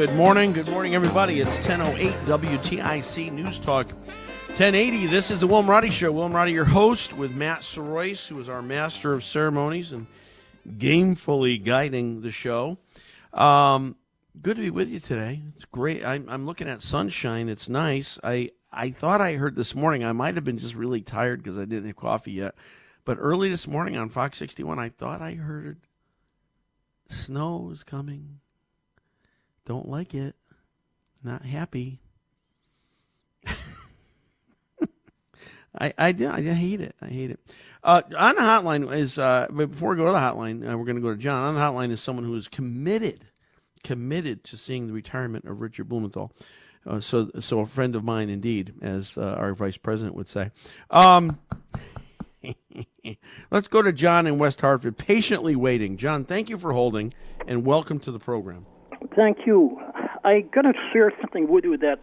Good morning, good morning, everybody. It's 10.08 WTIC News Talk 1080. This is the Will Marotti Show. Will Marotti, your host, with Matt Soroyce, who is our master of ceremonies and gamefully guiding the show. Um, good to be with you today. It's great. I'm, I'm looking at sunshine. It's nice. I, I thought I heard this morning, I might have been just really tired because I didn't have coffee yet. But early this morning on Fox 61, I thought I heard snow is coming. Don't like it. Not happy. I I do I hate it. I hate it. Uh, on the hotline is uh, but before we go to the hotline, uh, we're going to go to John. On the hotline is someone who is committed, committed to seeing the retirement of Richard Blumenthal. Uh, so so a friend of mine indeed, as uh, our vice president would say. Um, let's go to John in West Hartford, patiently waiting. John, thank you for holding, and welcome to the program. Thank you. I got to share something with you that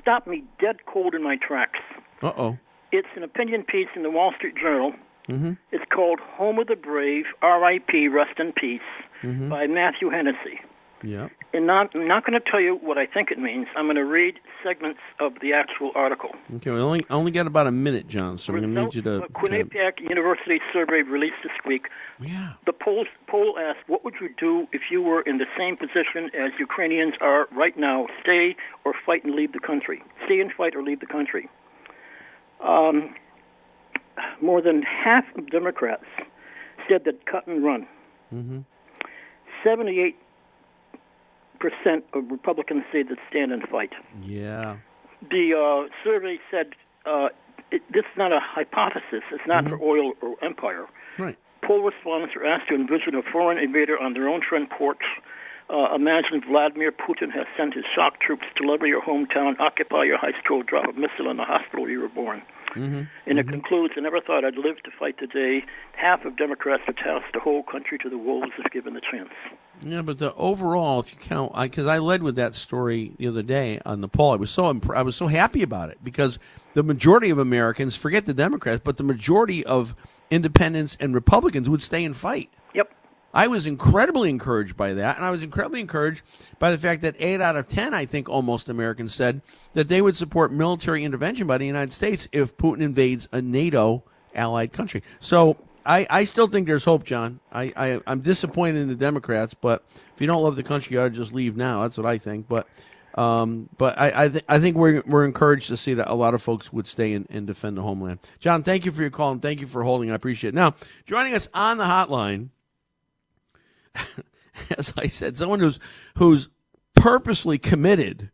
stopped me dead cold in my tracks. Uh oh. It's an opinion piece in the Wall Street Journal. Mm-hmm. It's called Home of the Brave, R.I.P., Rest in Peace, Mm-hmm. by Matthew Hennessy. Yeah. And not, I'm not going to tell you what I think it means. I'm going to read segments of the actual article. Okay, we only only got about a minute, John. So I'm going to need you to. Quinnipiac University survey released this week. Yeah. The poll, poll asked, "What would you do if you were in the same position as Ukrainians are right now? Stay or fight and leave the country? Stay and fight or leave the country?" Um, more than half of Democrats said that cut and run. Mm-hmm. Seventy-eight percent of Republicans say that stand and fight. Yeah. The uh, survey said uh, it, this is not a hypothesis. It's not for oil or empire. Right. Poll respondents are asked to envision a foreign invader on their own front porch. Uh, imagine Vladimir Putin has sent his shock troops to level your hometown, occupy your high school, drop a missile on the hospital you were born. Mm-hmm. And it concludes, I never thought I'd live to fight the day. Half of Democrats would toss the whole country to the wolves if given the chance. Yeah, but the overall, if you count, I because I, led with that story the other day on the poll, I was so impr- I was so happy about it because the majority of Americans, forget the Democrats, but the majority of independents and Republicans would stay and fight. Yep. I was incredibly encouraged by that, and I was incredibly encouraged by the fact that eight out of ten, I think, almost Americans said that they would support military intervention by the United States if Putin invades a NATO allied country. So I, I still think there's hope, John. I, I I'm disappointed in the Democrats, but if you don't love the country, you ought to just leave now. That's what I think. But um, but I I, th- I think we're we're encouraged to see that a lot of folks would stay and, and defend the homeland. John, thank you for your call and thank you for holding. I appreciate it. Now joining us on the hotline as I said, someone who's who's purposely committed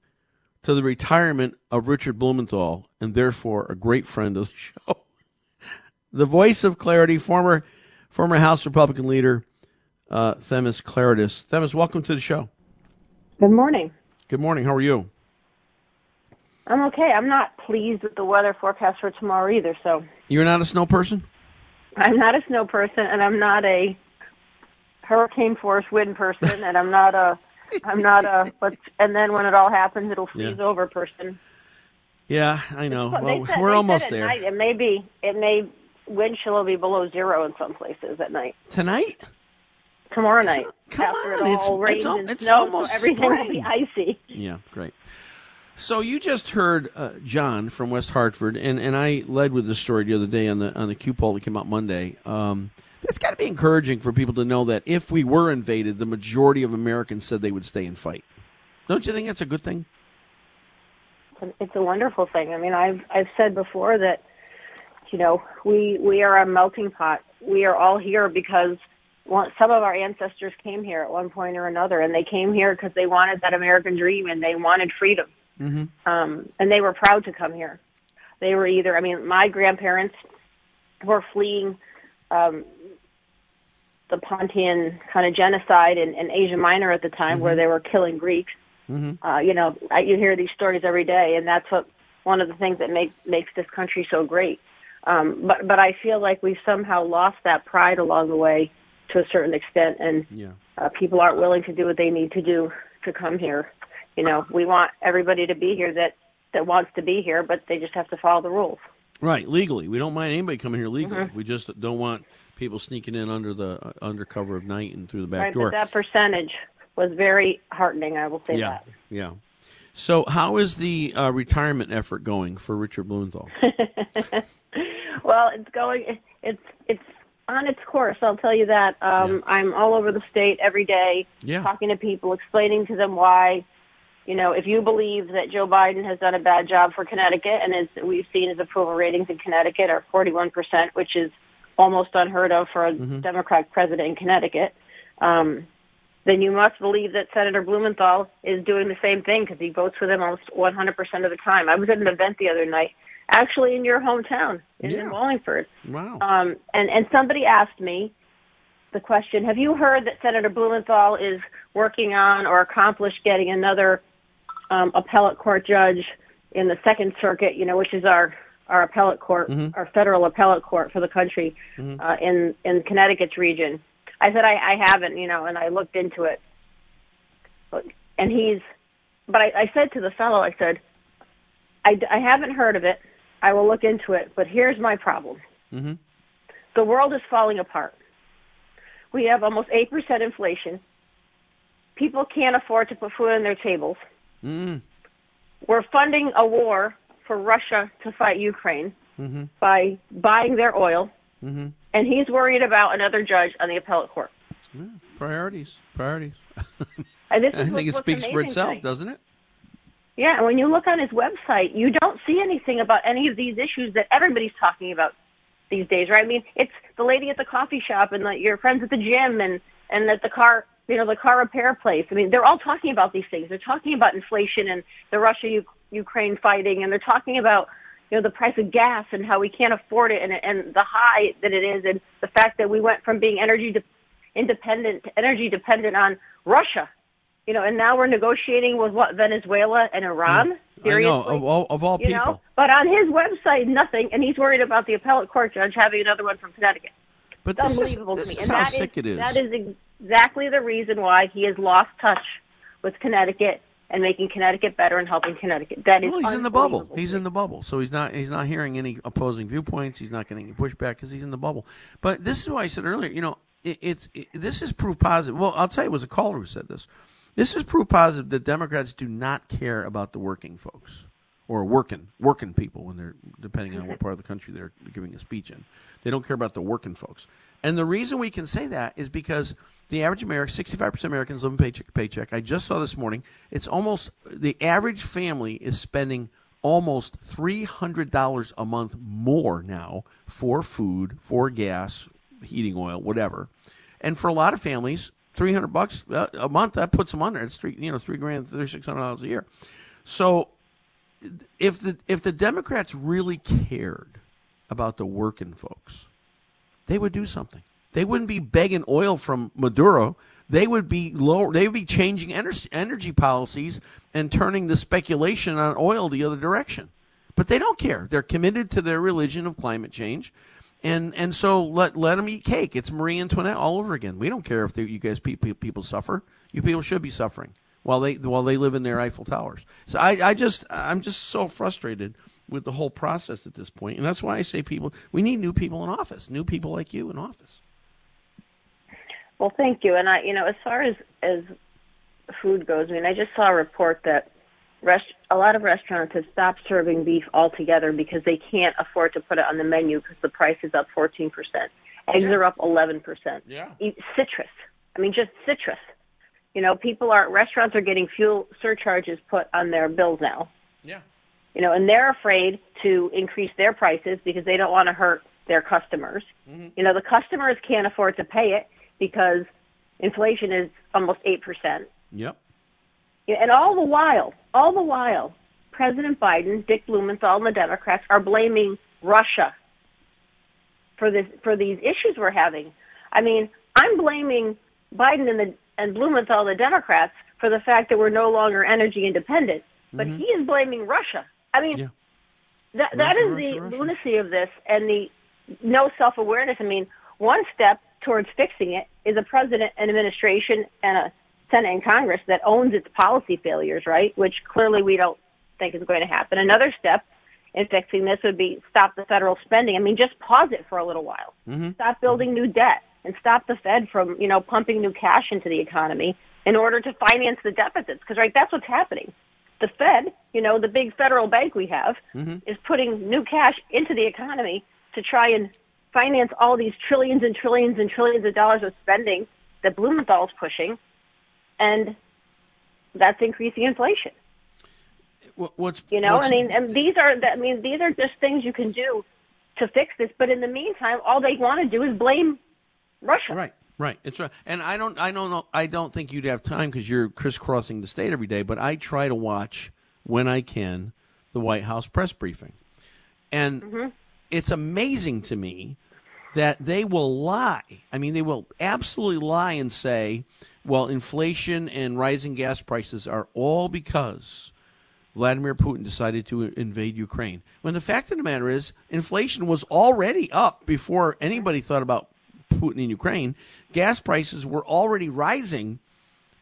to the retirement of Richard Blumenthal and therefore a great friend of the show. The voice of clarity, former former House Republican leader uh, Themis Klarides. Themis, welcome to the show. Good morning. Good morning. How are you? I'm okay. I'm not pleased with the weather forecast for tomorrow either, so You're not a snow person. I'm not a snow person and I'm not a hurricane force wind person and I'm not a I'm not a but and then when it all happens it'll freeze Yeah. over person. Yeah, I know. Well, we're said almost there Night, it may be it may wind chill will be below zero in some places at night. tonight. tomorrow night. Come after on, it it's- all rains it's al- and it's snows, almost so everything will be icy. Yeah, great. So you just heard uh, John from West Hartford, and, and I led with this story the other day on the on the Q poll that came out Monday. Um, it's got to be encouraging for people to know that if we were invaded, the majority of Americans said they would stay and fight. Don't you think that's a good thing? It's a wonderful thing. I mean, I've I've said before that, you know, we we are a melting pot. We are all here because one, some of our ancestors came here at one point or another, and they came here because they wanted that American dream and they wanted freedom. Mm-hmm. Um, and they were proud to come here. They were either, I mean, my grandparents were fleeing um, the Pontian kind of genocide in, in Asia Minor at the time, where they were killing Greeks. Uh, you know, I, you hear these stories every day, and that's what one of the things that make, makes this country so great. Um, but but I feel like we've somehow lost that pride along the way to a certain extent, and Yeah. uh, people aren't willing to do what they need to do to come here. You know, we want everybody to be here that that wants to be here, but they just have to follow the rules. Right, legally. We don't mind anybody coming here legally. Mm-hmm. We just don't want people sneaking in under the uh, under cover of night and through the back right, door. that percentage was very heartening. I will say yeah, that. yeah. So, how is the uh, retirement effort going for Richard Blumenthal? Well, it's going. It's it's on its course. I'll tell you that. Um, I'm all over the state every day, Yeah. talking to people, explaining to them why. You know, if you believe that Joe Biden has done a bad job for Connecticut, and as we've seen, his approval ratings in Connecticut are 41 percent, which is almost unheard of for a Democratic president in Connecticut. Um, then you must believe that Senator Blumenthal is doing the same thing because he votes for them almost 100% of the time. I was at an event the other night, actually in your hometown, in, Yeah. in Wallingford. Wow. Um, and, and somebody asked me the question, have you heard that Senator Blumenthal is working on or accomplished getting another um, appellate court judge in the Second Circuit, you know, which is our, our appellate court, our federal appellate court for the country uh, in, in Connecticut's region? I said, I, I haven't, you know, and I looked into it. And he's, but I, I said to the fellow, I said, I, I haven't heard of it. I will look into it, but here's my problem. Mm-hmm. The world is falling apart. We have almost 8% inflation. People can't afford to put food on their tables. Mm. We're funding a war for Russia to fight Ukraine Mm-hmm. by buying their oil. Mm-hmm. And he's worried about another judge on the appellate court. Yeah, priorities, priorities. And this I think it speaks for itself, doesn't it? Yeah, and when you look on his website, you don't see anything about any of these issues that everybody's talking about these days, right? I mean, it's the lady at the coffee shop and the, your friends at the gym and and at the car, you know, the car repair place. I mean, they're all talking about these things. They're talking about inflation and the Russia Ukraine fighting, and they're talking about you know the price of gas and how we can't afford it and and the high that it is, and the fact that we went from being energy de- independent to energy dependent on Russia. You know, and now we're negotiating with what Venezuela and Iran. Mm. I Seriously? know of all of all you people. know. But on his website, nothing, and he's worried about the appellate court judge having another one from Connecticut. But It's this is, unbelievable this to me. is and how that sick it is. That is exactly the reason why he has lost touch with Connecticut and making Connecticut better and helping Connecticut. That is well, he's in the bubble. He's in the bubble, so he's not he's not hearing any opposing viewpoints. He's not getting any pushback because he's in the bubble. But this is why I said earlier. You know, it, it's it, this is proof positive. Well, I'll tell you, it was a caller who said this. This is proof positive that Democrats do not care about the working folks or working working people when they're depending on what part of the country they're giving a speech in. They don't care about the working folks. And the reason we can say that is because the average American, 65% Americans live in paycheck to paycheck. I just saw this morning, it's almost the average family is spending almost $300 a month more now for food, for gas, heating oil, whatever. And for a lot of families, 300 bucks uh, a month that puts them under. It's three, you know, 3 grand, 3600 dollars a year. So if the if the Democrats really cared about the working folks, they would do something. They wouldn't be begging oil from Maduro. They would be low. They would be changing energy policies and turning the speculation on oil the other direction. But they don't care. They're committed to their religion of climate change, and and so let let them eat cake. It's Marie Antoinette all over again. We don't care if you guys people, people suffer. You people should be suffering while they while they live in their Eiffel Towers. So I, I just I'm just so frustrated with the whole process at this point, and that's why I say people we need new people in office, new people like you in office. Well, thank you. And I, you know, as far as as food goes, I mean, I just saw a report that rest a lot of restaurants have stopped serving beef altogether because they can't afford to put it on the menu because the price is up 14%. Eggs Yeah. are up 11%. Yeah. E- Citrus. I mean, just citrus. You know, people are restaurants are getting fuel surcharges put on their bills now. Yeah. You know, and they're afraid to increase their prices because they don't want to hurt their customers. Mm-hmm. You know, the customers can't afford to pay it because inflation is almost 8%. Yep. And all the while, all the while, President Biden, Dick Blumenthal, and the Democrats are blaming Russia for this for these issues we're having. I mean, I'm blaming Biden and the and Blumenthal, the Democrats, for the fact that we're no longer energy independent. But mm-hmm. he is blaming Russia. I mean, Yeah. that that Russia, is Russia, the Russia. lunacy of this and the no self awareness. I mean, one step towards fixing it is a president, an administration, and a Senate and Congress that owns its policy failures, right? Which clearly we don't think is going to happen. Another step in fixing this would be stop the federal spending. I mean, just pause it for a little while. Mm-hmm. Stop building new debt and stop the Fed from, you know, pumping new cash into the economy in order to finance the deficits. Because, right, that's what's happening. The Fed, you know, the big federal bank we have, mm-hmm. is putting new cash into the economy to try and finance all these trillions and trillions and trillions of dollars of spending that Blumenthal's pushing, and that's increasing inflation. What, what's You know, what's, I mean, and these are I mean, these are just things you can do to fix this. But in the meantime, all they want to do is blame Russia. Right, right. It's right. And I don't, I don't know. I don't think you'd have time because you're crisscrossing the state every day. But I try to watch when I can the White House press briefing, and Mm-hmm. it's amazing to me that they will lie. I mean, they will absolutely lie and say, "Well, inflation and rising gas prices are all because." Vladimir Putin decided to invade Ukraine. When the fact of the matter is, inflation was already up before anybody thought about Putin in Ukraine. Gas prices were already rising.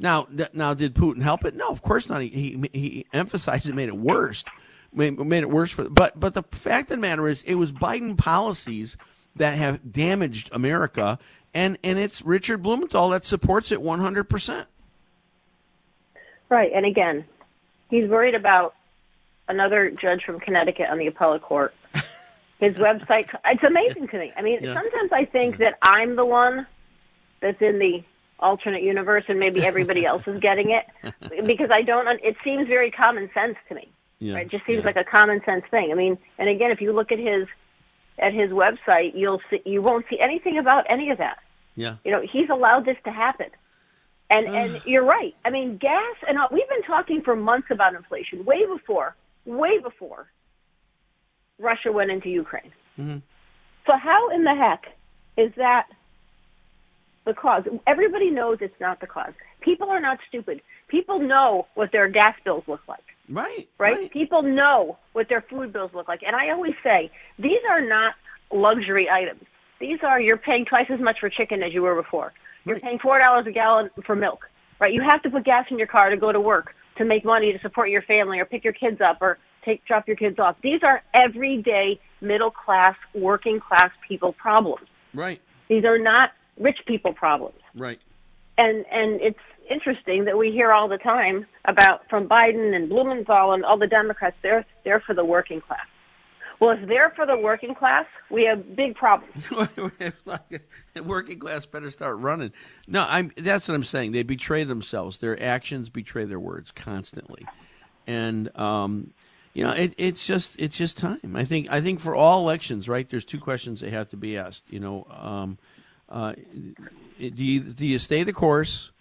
Now, now, did Putin help it? No, of course not. He he, he emphasized it, made it worse, made, made it worse for. But but the fact of the matter is, it was Biden policies that have damaged America, and and it's Richard Blumenthal that supports it one hundred percent. Right. And again, he's worried about another judge from Connecticut on the appellate court. His website, it's amazing to me. I mean, Yeah. sometimes I think that I'm the one that's in the alternate universe and maybe everybody else is getting it because I don't, it seems very common sense to me. Yeah, Right? It just seems yeah. like a common sense thing. I mean, and again, if you look at his, at his website, you'll see, you won't see anything about any of that. Yeah. You know, he's allowed this to happen. And and you're right. I mean, gas and all, we've been talking for months about inflation, way before, way before Russia went into Ukraine. Mm-hmm. So how in the heck is that the cause? Everybody knows it's not the cause. People are not stupid. People know what their gas bills look like Right. right? People know what their food bills look like. And I always say, these are not luxury items. These are, you're paying twice as much for chicken as you were before. You're Right. paying $4 a gallon for milk, right? You have to put gas in your car to go to work, to make money to support your family or pick your kids up or take, drop your kids off. These are everyday middle class, working class people problems. Right. These are not rich people problems Right. And and it's interesting that we hear all the time about from Biden and Blumenthal and all the Democrats they're they're for the working class. Well, if they're for the working class, we have big problems. working class better start running. No, I'm. That's what I'm saying. They betray themselves. Their actions betray their words constantly, and um, you know, it, it's just it's just time. I think I think for all elections, right? There's two questions that have to be asked. You know, um, uh, do you do you stay the course,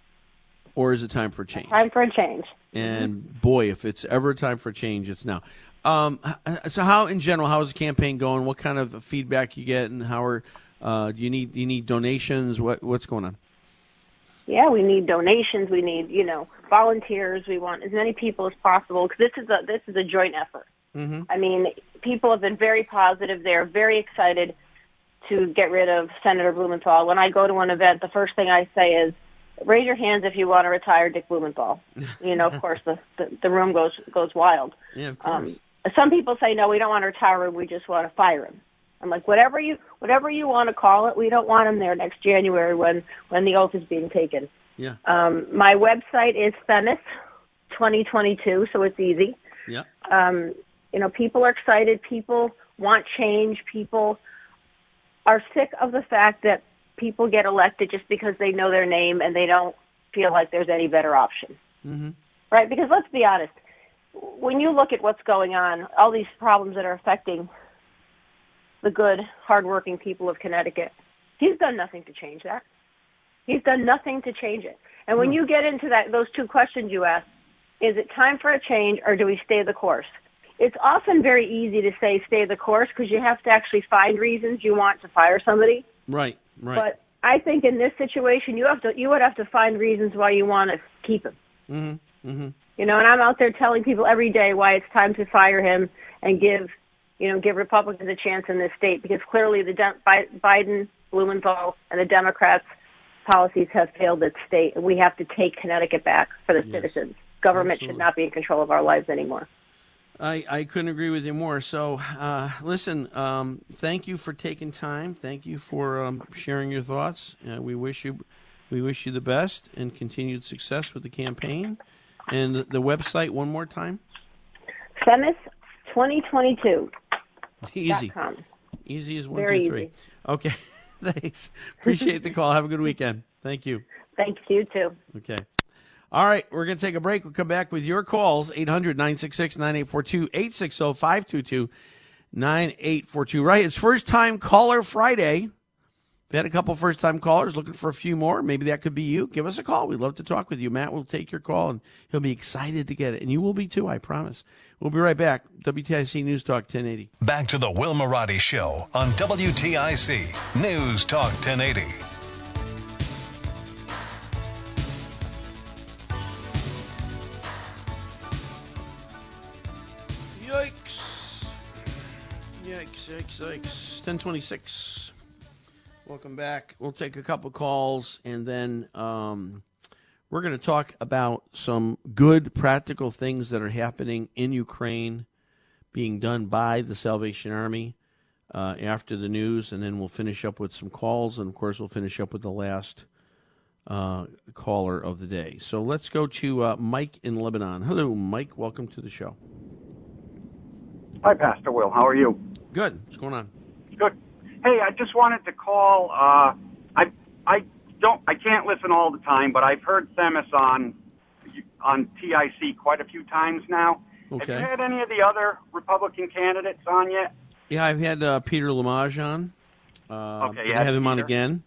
or is it time for change? Time for a change. And boy, if it's ever time for change, it's now. Um, so, how in general, how is the campaign going? What kind of feedback you get, and how are uh, do you need do you need donations? What what's going on? Yeah, we need donations. We need you know volunteers. We want as many people as possible because this is a this is a joint effort. Mm-hmm. I mean, people have been very positive. They're very excited to get rid of Senator Blumenthal. When I go to an event, the first thing I say is, "Raise your hands if you want to retire Dick Blumenthal." you know, of course, the, the the room goes goes wild. Yeah, of Um, course. some people say, "No, we don't want to retire him. We just want to fire him." I'm like, whatever you whatever you want to call it, we don't want him there next January when when the oath is being taken. Yeah. Um, my website is Themis 2022, so it's easy. Yeah. Um, you know, people are excited. People want change. People are sick of the fact that people get elected just because they know their name and they don't feel like there's any better option. Mm-hmm. Right? Because let's be honest, when you look at what's going on, all these problems that are affecting the good, hardworking people of Connecticut, he's done nothing to change that. He's done nothing to change it. And when you get into that, those two questions you asked, is it time for a change or do we stay the course? It's often very easy to say stay the course because you have to actually find reasons you want to fire somebody. Right. Right. But I think in this situation, you have to you would have to find reasons why you want to keep him. mm-hmm. Mm-hmm. You know, and I'm out there telling people every day why it's time to fire him and give, you know, give Republicans a chance in this state because clearly the De- Biden, Blumenthal, and the Democrats' policies have failed this state, and we have to take Connecticut back for the Yes. citizens. Government Absolutely. should not be in control of our lives anymore. I, I couldn't agree with you more. So, uh, listen, um, thank you for taking time. Thank you for um, sharing your thoughts. Uh, we wish you we wish you the best and continued success with the campaign. And the, the website one more time. Themis 2022. Easy, com. easy as one, Very two, three. easy. Okay, thanks. Appreciate the call. Have a good weekend. Thank you. Thank you too. Okay. All right, we're going to take a break. We'll come back with your calls 800 966 9842 860 522 9842. Right, it's first time caller Friday. We had a couple first time callers looking for a few more. Maybe that could be you. Give us a call. We'd love to talk with you. Matt will take your call and he'll be excited to get it. And you will be too, I promise. We'll be right back. WTIC News Talk 1080. Back to the Will Marotti Show on WTIC News Talk 1080. Yikes, yikes, yikes. 1026. Welcome back. We'll take a couple calls and then um, we're going to talk about some good practical things that are happening in Ukraine being done by the Salvation Army uh, after the news. And then we'll finish up with some calls. And of course, we'll finish up with the last uh, caller of the day. So let's go to uh, Mike in Lebanon. Hello, Mike. Welcome to the show. Hi, Pastor Will. How are you? Good. What's going on? Good. Hey, I just wanted to call. Uh, I I don't I can't listen all the time, but I've heard Themis on on TIC quite a few times now. Okay. Have you had any of the other Republican candidates on yet? Yeah, I've had uh, Peter Lumaj on. Uh, Okay, I have him on again.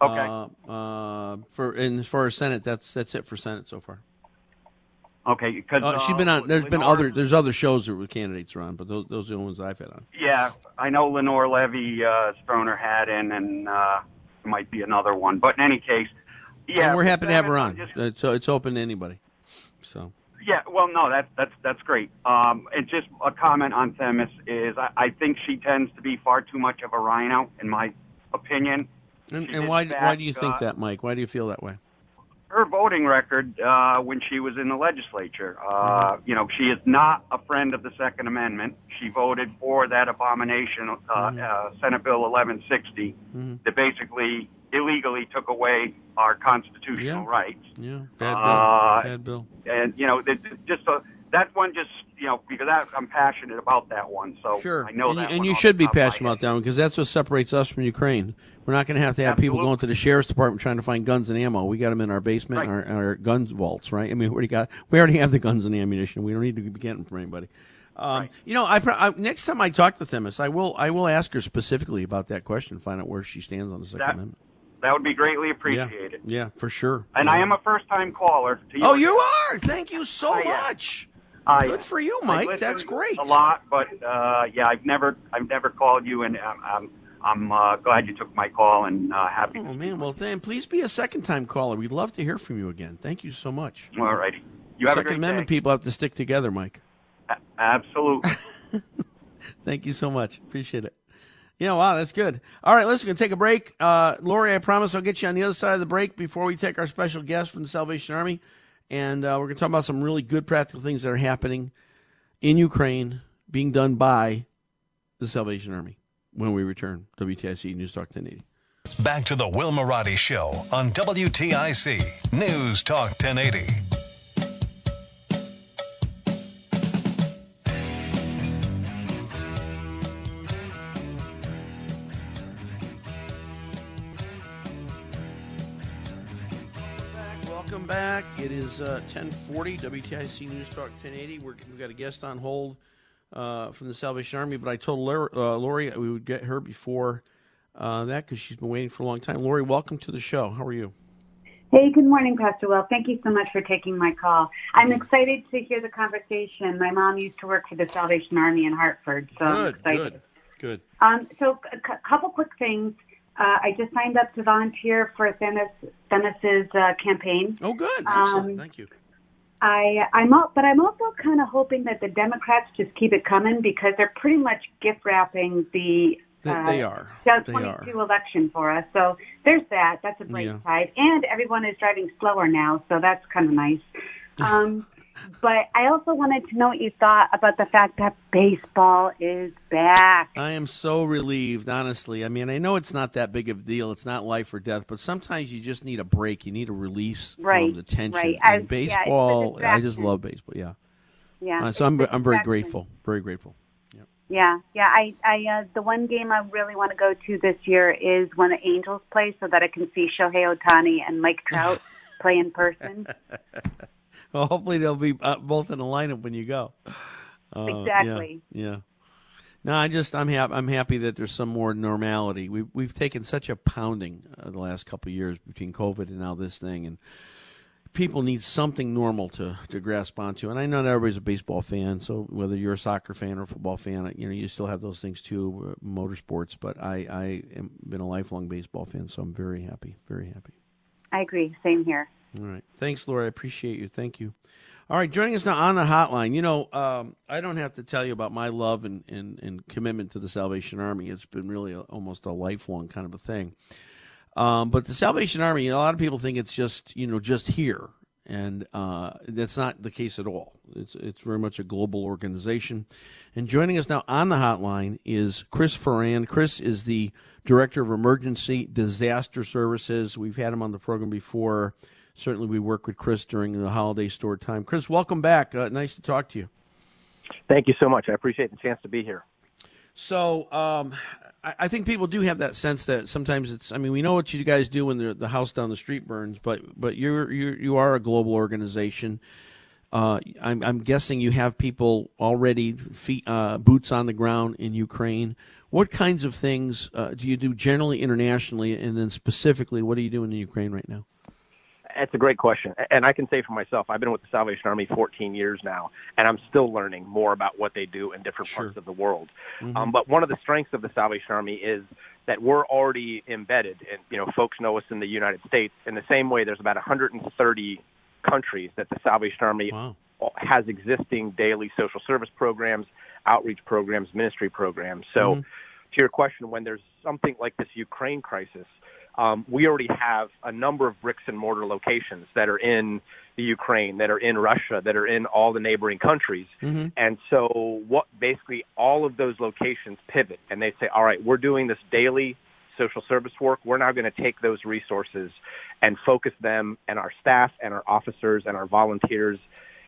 Okay. Uh, uh, for and as far as Senate, that's that's it for Senate so far. Okay. Because Uh, she's been on. There's been other. There's other shows that candidates are on, but those those are the only ones I've had on. Yeah, I know Leora Levy uh, has thrown her hat in, and uh, there might be another one. But in any case, yeah, and we're happy to have her on. Just- Uh, so it's open to anybody. So Yeah, well, no, that's that's that's great. Um, and just a comment on Themis is I, I think she tends to be far too much of a RINO, in my opinion. and, and why back, why do you think uh, that, Mike? Why do you feel that way? Her voting record uh, when she was in the legislature, uh, Mm-hmm. you know, she is not a friend of the Second Amendment. She voted for that abomination, uh, Mm-hmm. uh, Senate Bill 1160, that basically illegally took away our constitutional Yeah. rights. Yeah, bad bill. Uh, bad bill. and you know, just a, that one just you know because that, I'm passionate about that one. So Sure, I know and, you, that and you should be top of my passionate about that one because that's what separates us from Ukraine. We're not going to have to have people going to the sheriff's department trying to find guns and ammo. We got them in our basement, Right. our, our guns vaults, right? I mean, we already got, we already have the guns and ammunition. We don't need to be getting them from anybody. Um, Right. You know, I, I next time I talk to Themis, I will I will ask her specifically about that question, find out where she stands on the Second That- Amendment. That would be greatly appreciated. yeah, for sure. And Yeah. I am a first-time caller. To Oh, you are. Thank you so I am. I- Good for you, Mike. That's great. A lot, but uh, yeah, I've never I've never called you, and um, I'm I'm uh, glad you took my call and uh, happy. Oh man, well then please be a second time caller. We'd love to hear from you again. Thank you so much. All righty. You have Second Amendment day. people have to stick together, Mike. A- Absolutely. Thank you so much. Appreciate it. Yeah, wow, that's good. All right, listen, we're going to take a break. Uh, Lori, I promise I'll get you on the other side of the break before we take our special guest from the Salvation Army. And uh, we're going to talk about some really good practical things that are happening in Ukraine being done by the Salvation Army. when we return. WTIC News Talk 1080. Back to the Will Marotti Show on WTIC News Talk 1080. Welcome back. It is uh, 1040 WTIC News Talk 1080. We're, we've got a guest on hold uh, from the Salvation Army, but I told Lori, uh, Lori we would get her before uh, that because she's been waiting for a long time. Lori, welcome to the show. How are you? Hey, good morning, Pastor Will. Thank you so much for taking my call. I'm excited to hear the conversation. My mom used to work for the Salvation Army in Hartford, so I'm Good, excited. good, good. Um, so, a couple quick things. Uh, I just signed up to volunteer for Themis, Themis's uh, campaign. Oh, good. Excellent. Um, Thank you. I, I'm, al- but I'm also kind of hoping that the Democrats just keep it coming because they're pretty much gift wrapping the They, uh, they are. the They 22 are. election for us. So there's that. That's a bright Yeah. side. And everyone is driving slower now, so that's kind of nice. Um, but I also wanted to know what you thought about the fact that baseball is back. I am so relieved, honestly. I mean, I know it's not that big of a deal. It's not life or death, but sometimes you just need a break. You need a release Right, from the tension. right. And I- yeah, baseball, I just love baseball. Yeah. Yeah. Uh, so I'm I'm very grateful. Very grateful. Yeah, yeah. I, I, uh, the one game I really want to go to this year is when the Angels play, so that I can see Shohei Ohtani and Mike Trout play in person. Well, hopefully they'll be uh, both in the lineup when you go. Uh, yeah, Exactly. Yeah. No, I just I'm happy. I'm happy that there's some more normality. We've we've taken such a pounding uh, the last couple of years between COVID and now this thing, and people need something normal to to grasp onto. And I know not everybody's a baseball fan, so whether you're a soccer fan or a football fan, you know you still have those things too, uh, motorsports. But I I am been a lifelong baseball fan, so I'm very happy, very happy. I agree. Same here. All right. Thanks, Laura. I appreciate you. Thank you. All right, joining us now on the hotline. You know, um, I don't have to tell you about my love and, and, and commitment to the Salvation Army. It's been really a, almost a lifelong kind of a thing. Um, but the Salvation Army, you know, a lot of people think it's just you know just here, and uh, that's not the case at all. It's it's very much a global organization. And joining us now on the hotline is Chris Ferran. Chris is the director of emergency disaster services. We've had him on the program before. Certainly, we work with Chris during the holiday store time. Chris, welcome back. Uh, nice to talk to you. Thank you so much. I appreciate the chance to be here. So um, I, I think people do have that sense that sometimes it's. I mean, we know what you guys do when the, the house down the street burns, but but you're you you are a global organization. Uh, I'm, I'm guessing you have people already feet uh, boots on the ground in Ukraine. What kinds of things uh, do you do generally internationally, and then specifically, what are you doing in Ukraine right now? It's a great question. And I can say for myself, I've been with the Salvation Army 14 years now, and I'm still learning more about what they do in different Sure. parts of the world. Mhm. Um, but one of the strengths of the Salvation Army is that we're already embedded, and you know, folks know us in the United States. In the same way, there's about 130 countries that the Salvation Army has existing daily social service programs, outreach programs, ministry programs. So, Mhm. to your question, when there's something like this Ukraine crisis, um, we already have a number of bricks and mortar locations that are in the Ukraine, that are in Russia, that are in all the neighboring countries. Mm-hmm. And so, what basically all of those locations pivot and they say, all right, we're doing this daily social service work. We're now going to take those resources and focus them and our staff and our officers and our volunteers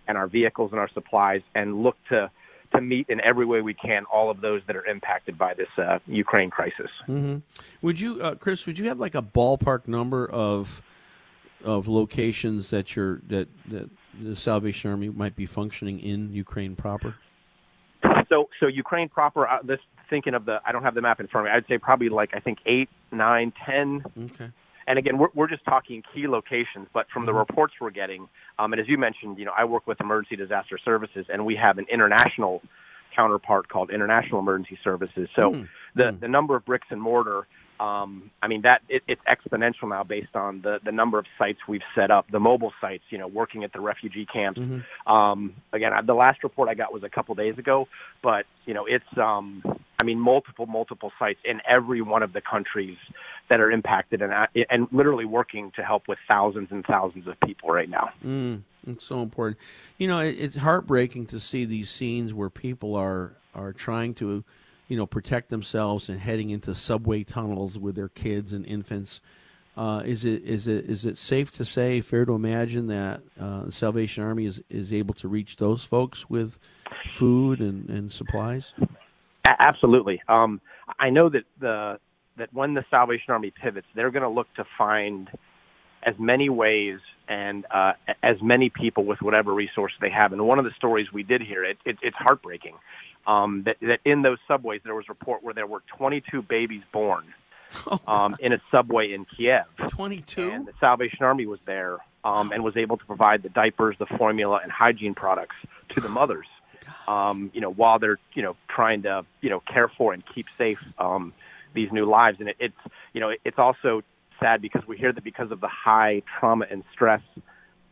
and our vehicles and our supplies and look to to meet in every way we can all of those that are impacted by this uh, Ukraine crisis. hmm Would you, uh, Chris? Would you have like a ballpark number of of locations that you're that that the Salvation Army might be functioning in Ukraine proper? So, so Ukraine proper. Uh, this thinking of the, I don't have the map in front of me. I'd say probably like I think eight, nine, ten. Okay. And again, we're we're just talking key locations, but from the reports we're getting, um, and as you mentioned, you know, I work with Emergency Disaster Services, and we have an international counterpart called International Emergency Services. So Hmm. the the number of bricks and mortar. Um, I mean that it, it's exponential now based on the the number of sites we've set up, the mobile sites, you know, working at the refugee camps, Mm-hmm. um, again, I, the last report I got was a couple days ago, but you know, it's um, I mean, multiple, multiple sites in every one of the countries that are impacted, and and literally working to help with thousands and thousands of people right now. Mm, it's so important. You know, it, it's heartbreaking to see these scenes where people are are trying to you know, protect themselves and heading into subway tunnels with their kids and infants. Uh, is it is it is it safe to say, fair to imagine that uh, the Salvation Army is, is able to reach those folks with food and, and supplies? A- absolutely. Um, I know that the that when the Salvation Army pivots, they're going to look to find as many ways and uh, as many people with whatever resource they have. And one of the stories we did hear, it, it, it's heartbreaking um, that, that in those subways there was a report where there were 22 babies born um, in a subway in Kiev. 22. And the Salvation Army was there um, and was able to provide the diapers, the formula, and hygiene products to the mothers. Um, you know, while they're you know trying to you know care for and keep safe um, these new lives, and it, it's you know it's also sad because we hear that because of the high trauma and stress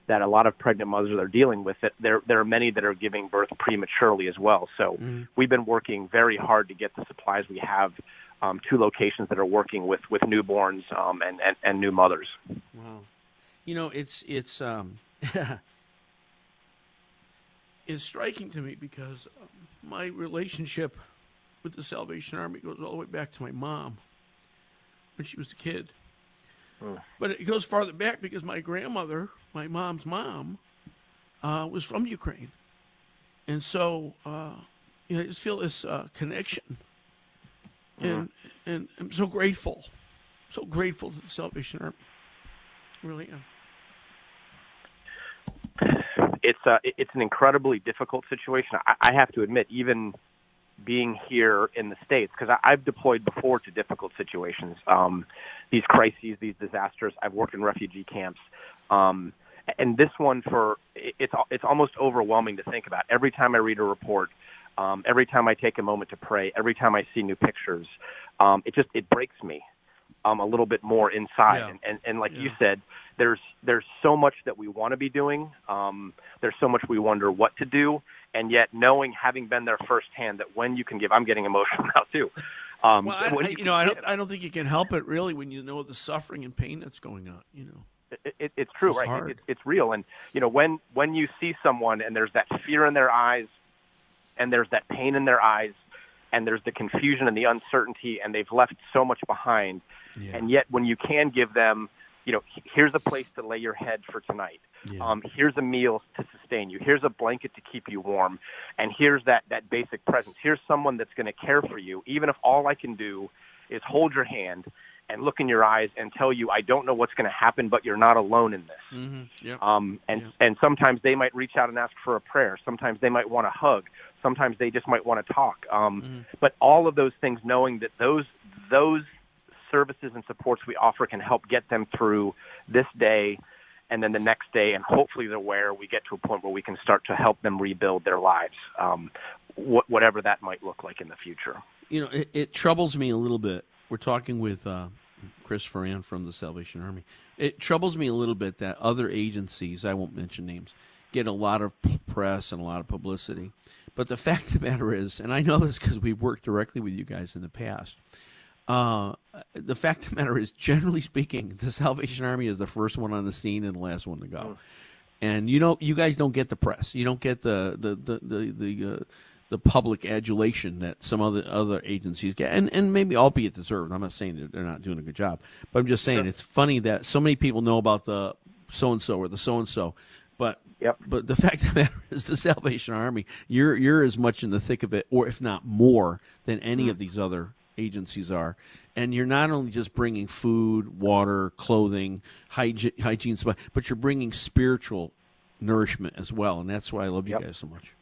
that a lot of pregnant mothers are dealing with, that there there are many that are giving birth prematurely as well. So Mm-hmm. we've been working very hard to get the supplies we have um, to locations that are working with with newborns um, and, and and new mothers. Wow. You know, it's it's um, it's striking to me because um, my relationship with the Salvation Army goes all the way back to my mom when she was a kid. But it goes farther back because my grandmother, my mom's mom, uh, was from Ukraine, and so uh, you know, I just feel this uh, connection, and and I'm so grateful, so grateful to the Salvation Army. I really am. it's it- it's an incredibly difficult situation. I, I have to admit, even being here in the states, because I've deployed before to difficult situations, um, these crises, these disasters. I've worked in refugee camps, um, and this one for it's it's almost overwhelming to think about. Every time I read a report, um, every time I take a moment to pray, every time I see new pictures, um, it just it breaks me um, a little bit more inside. Yeah. And, and and like you said, there's there's so much that we want to be doing. Um, there's so much we wonder what to do, and yet knowing, having been there firsthand, that when you can give, I'm getting emotional now too. Um, Well, I, I, you know, I don't, I don't think you can help it really when you know the suffering and pain that's going on. You know, it, it, it's true, It's right? It, it's real, and you know when when you see someone and there's that fear in their eyes, and there's that pain in their eyes, and there's the confusion and the uncertainty, and they've left so much behind, and yet when you can give them, you know, here's a place to lay your head for tonight. Um, here's a meal to sustain you. Here's a blanket to keep you warm, and here's that that basic presence. Here's someone that's going to care for you, even if all I can do is hold your hand and look in your eyes and tell you I don't know what's going to happen, but you're not alone in this. mm-hmm. Yep. Um, and and sometimes they might reach out and ask for a prayer. Sometimes they might want a hug. Sometimes they just might want to talk. Um, But all of those things, knowing that those those services and supports we offer can help get them through this day and then the next day, and hopefully they're where we get to a point where we can start to help them rebuild their lives, um, wh- whatever that might look like in the future. you know, it, it troubles me a little bit. We're talking with uh, Chris Ferran from the Salvation Army. It troubles me a little bit that other agencies, I won't mention names, get a lot of press and a lot of publicity. But the fact of the matter is, and I know this because we've worked directly with you guys in the past. Uh, the fact of the matter is, generally speaking, the Salvation Army is the first one on the scene and the last one to go. And you know, you guys don't get the press. You don't get the the the the the, uh, the public adulation that some other other agencies get, and and maybe albeit deserved. I'm not saying that they're not doing a good job, but I'm just saying it's funny that so many people know about the so and so or the so and so, but but the fact of the matter is, the Salvation Army, you're you're as much in the thick of it, or if not more, than any of these other agencies are. And you're not only just bringing food, water, clothing, hygiene, hygiene supply, but you're bringing spiritual nourishment as well. And that's why I love you guys so much.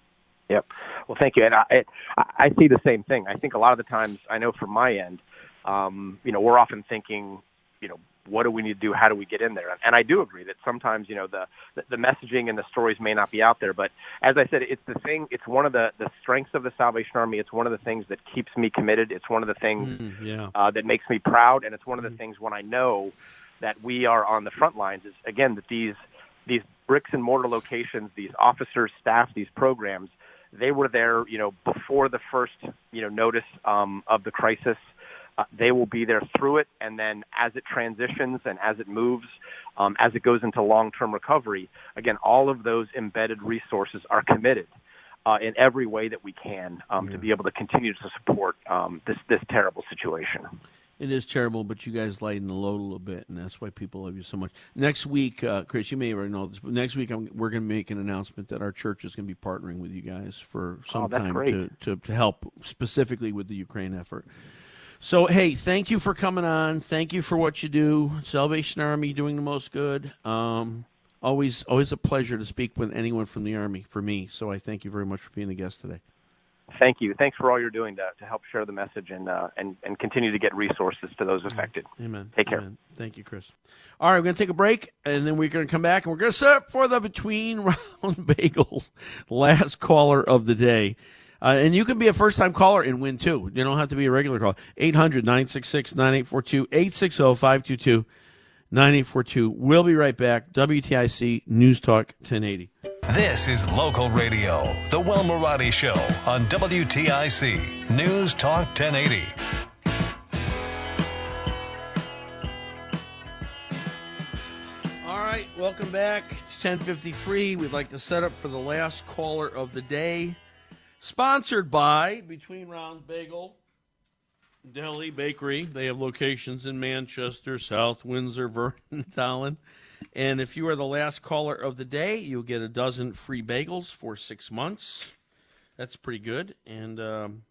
Yep. Well, thank you. And I, I I see the same thing. I think a lot of the times, I know from my end, um, you know, we're often thinking, you know, what do we need to do? How do we get in there? And I do agree that sometimes, you know, the the messaging and the stories may not be out there. But as I said, it's the thing. It's one of the the strengths of the Salvation Army. It's one of the things that keeps me committed. It's one of the things Mm, yeah. uh, that makes me proud, and it's one of the things when I know that we are on the front lines is again that these these bricks and mortar locations, these officers, staff, these programs, they were there, you know, before the first, you know, notice um, of the crisis. Uh, they will be there through it, and then as it transitions and as it moves, um, as it goes into long-term recovery, again, all of those embedded resources are committed. uh, in every way that we can um, to be able to continue to support um, this this terrible situation. It is terrible, but you guys lighten the load a little bit, and that's why people love you so much. Next week, uh, Chris, you may already know this, but next week I'm, we're going to make an announcement that our church is going to be partnering with you guys for some Oh, time to, to, to help specifically with the Ukraine effort. So, hey, thank you for coming on. Thank you for what you do. Salvation Army doing the most good. Um, always, always a pleasure to speak with anyone from the Army for me. So, I thank you very much for being a guest today. Thank you. Thanks for all you're doing to, to help share the message and, uh, and and continue to get resources to those affected. Amen. Take care. Amen. Thank you, Chris. All right, we're going to take a break, and then we're going to come back, and we're going to set up for the between round bagel last caller of the day. Uh, and you can be a first time caller and win too. You don't have to be a regular caller. 800 966 9842 860 522 9842. We'll be right back. WTIC News Talk 1080. This is local radio, The Will Marotti Show on WTIC News Talk 1080. All right, welcome back. It's 1053. We'd like to set up for the last caller of the day. Sponsored by Between Rounds Bagel Deli Bakery. They have locations in Manchester, South Windsor, Vernon, Tolland. And if you are the last caller of the day, you'll get a dozen free bagels for six months. That's pretty good. And um,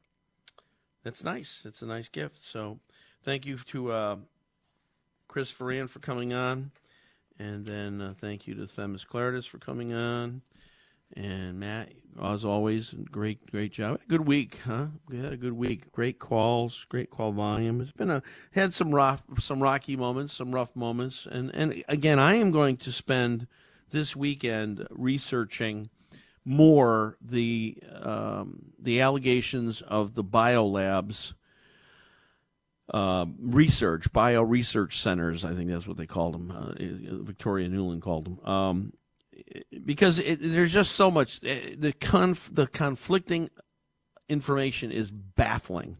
that's nice. It's a nice gift. So thank you to uh, Chris Ferran for coming on. And then uh, thank you to Themis Klarides for coming on. And Matt, as always, great, great job. Good week, huh? We had a good week. Great calls, great call volume. It's been a had some rough, some rocky moments, some rough moments, and and again, I am going to spend this weekend researching more the um, the allegations of the biolabs uh, research, bio research centers. I think that's what they called them. Uh, Victoria Nuland called them. Um, because it, there's just so much eh, the conf, the conflicting information is baffling.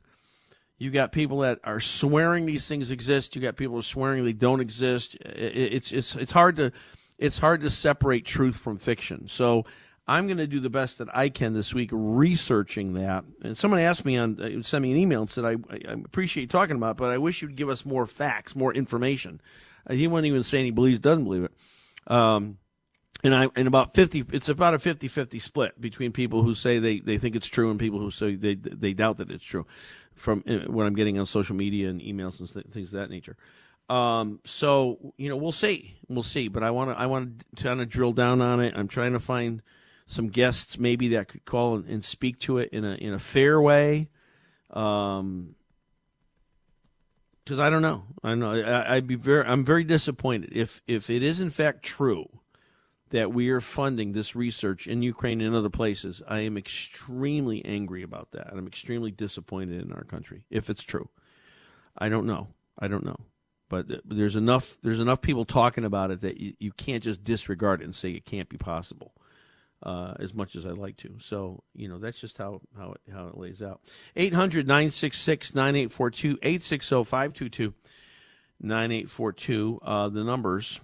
You got people that are swearing these things exist. You got people swearing they don't exist. It's it's it's hard to it's hard to separate truth from fiction. So I'm going to do the best that I can this week researching that. And someone asked me on uh, sent me an email and said I, I appreciate you talking about, it, but I wish you'd give us more facts, more information. Uh, he wasn't even saying he believes doesn't believe it. Um, and I and about 50 it's about a 50-50 split between people who say they, they think it's true and people who say they they doubt that it's true from uh, what I'm getting on social media and emails and th- things of that nature. Um, so you know we'll see we'll see but I want to I want to kind of drill down on it. I'm trying to find some guests maybe that could call and, and speak to it in a in a fair way. Um, because I don't know. I know I, I'd be very. I'm very disappointed if if it is in fact true that we are funding this research in Ukraine and other places. I am extremely angry about that. I'm extremely disappointed in our country if it's true. I don't know. I don't know. But there's enough there's enough people talking about it that you, you can't just disregard it and say it can't be possible. Uh, as much as I'd like to. So, you know, that's just how, how, it, how it lays out. 800 966 9842 860 522 9842. Uh, The numbers.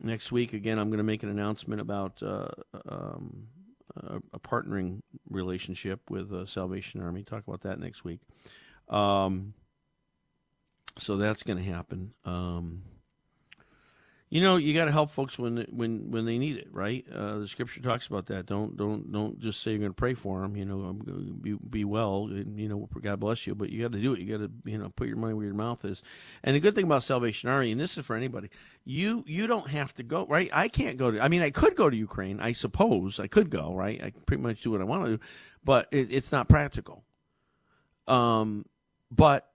Next week, again, I'm going to make an announcement about uh, um, a, a partnering relationship with uh, Salvation Army. Talk about that next week. Um, so that's going to happen. Um, you know, you got to help folks when when when they need it, right? Uh, the scripture talks about that. Don't don't don't just say you're going to pray for them. You know, um, be be well. And, you know, God bless you, but you got to do it. You got to you know put your money where your mouth is. And the good thing about Salvation Army, and this is for anybody, you you don't have to go, right? I can't go to. I mean, I could go to Ukraine. I suppose I could go, right? I pretty much do what I want to do, but it, it's not practical. Um, but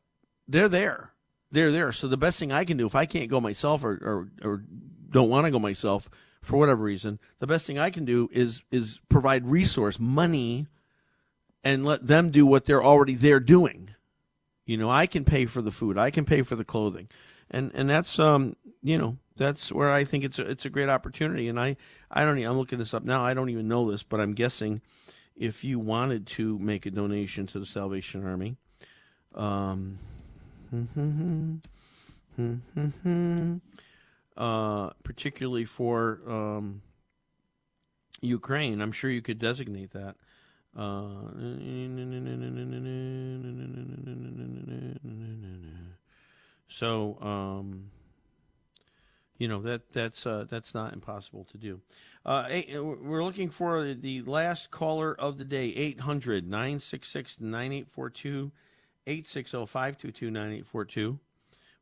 they're there they're there. So the best thing I can do, if I can't go myself or or, or don't want to go myself for whatever reason, the best thing I can do is is provide resource money, and let them do what they're already there doing. You know, I can pay for the food, I can pay for the clothing, and and that's um you know that's where I think it's a, it's a great opportunity. And I I don't I'm looking this up now. I don't even know this, but I'm guessing if you wanted to make a donation to the Salvation Army. Um, uh, particularly for um, Ukraine. I'm sure you could designate that. Uh, so, um, you know that that's uh, that's not impossible to do. Uh, eight, we're looking for the last caller of the day 800 966 9842 860 522 9842.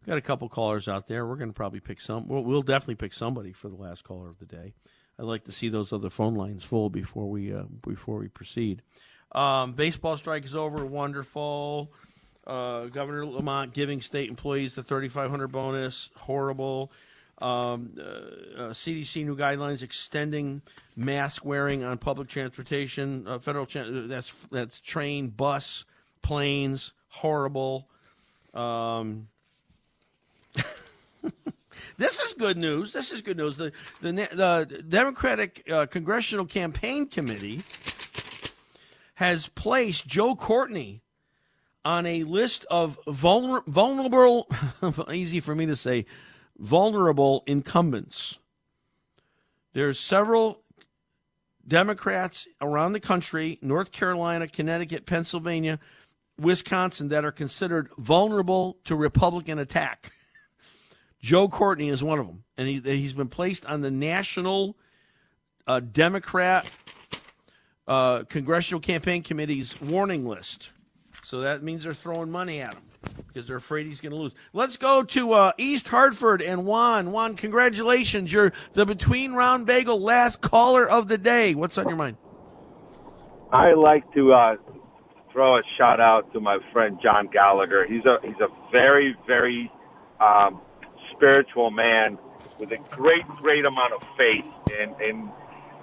We've got a couple callers out there. We're going to probably pick some. We'll, we'll, definitely pick somebody for the last caller of the day. I'd like to see those other phone lines full before we uh, before we proceed. Um, baseball strike is over. Wonderful. Uh, Governor Lamont giving state employees the 3,500 bonus. Horrible. Um, uh, CDC uh, new guidelines extending mask wearing on public transportation. Uh, federal tra- that's that's train, bus, planes. Horrible. Um, this is good news. This is good news. The the, the Democratic uh, Congressional Campaign Committee has placed Joe Courtney on a list of vulner- vulnerable, easy for me to say, vulnerable incumbents. There's several Democrats around the country, North Carolina, Connecticut, Pennsylvania, Wisconsin, that are considered vulnerable to Republican attack. Joe Courtney is one of them, and he, he's been placed on the National uh, Democrat uh, Congressional Campaign Committee's warning list. So that means they're throwing money at him because they're afraid he's going to lose. Let's go to uh, East Hartford and Juan. Juan, congratulations! You're the Between Round Bagel last caller of the day. What's on your mind? I like to uh, throw a shout out to my friend John Gallagher. He's a he's a very very um, spiritual man with a great, great amount of faith. And, and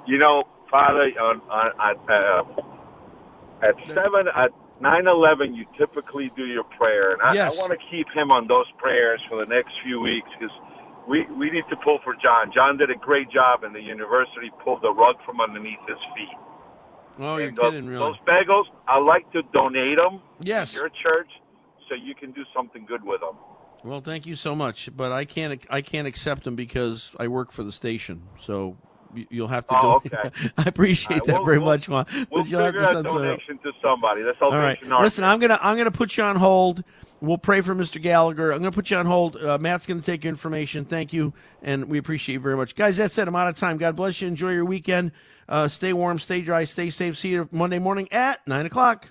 you know, Father, on, on, uh, at seven, at nine eleven, you typically do your prayer, and I, yes. I want to keep him on those prayers for the next few weeks because we we need to pull for John. John did a great job, and the university pulled the rug from underneath his feet. Oh, you're and uh, kidding, those, really? Those bagels, I like to donate them. Yes. To your church, so you can do something good with them. Well, thank you so much, but I can't I can't accept them because I work for the station. So you'll have to. Oh, do okay. I appreciate right, that we'll, very we'll, much, Juan. We'll but you'll have to send donation to somebody. That's All right. Listen, I'm gonna I'm gonna put you on hold. We'll pray for Mr. Gallagher. I'm gonna put you on hold. Uh, Matt's gonna take your information. Thank you, and we appreciate you very much, guys. That's it. I'm out of time. God bless you. Enjoy your weekend. Uh, stay warm, stay dry, stay safe. See you Monday morning at nine o'clock.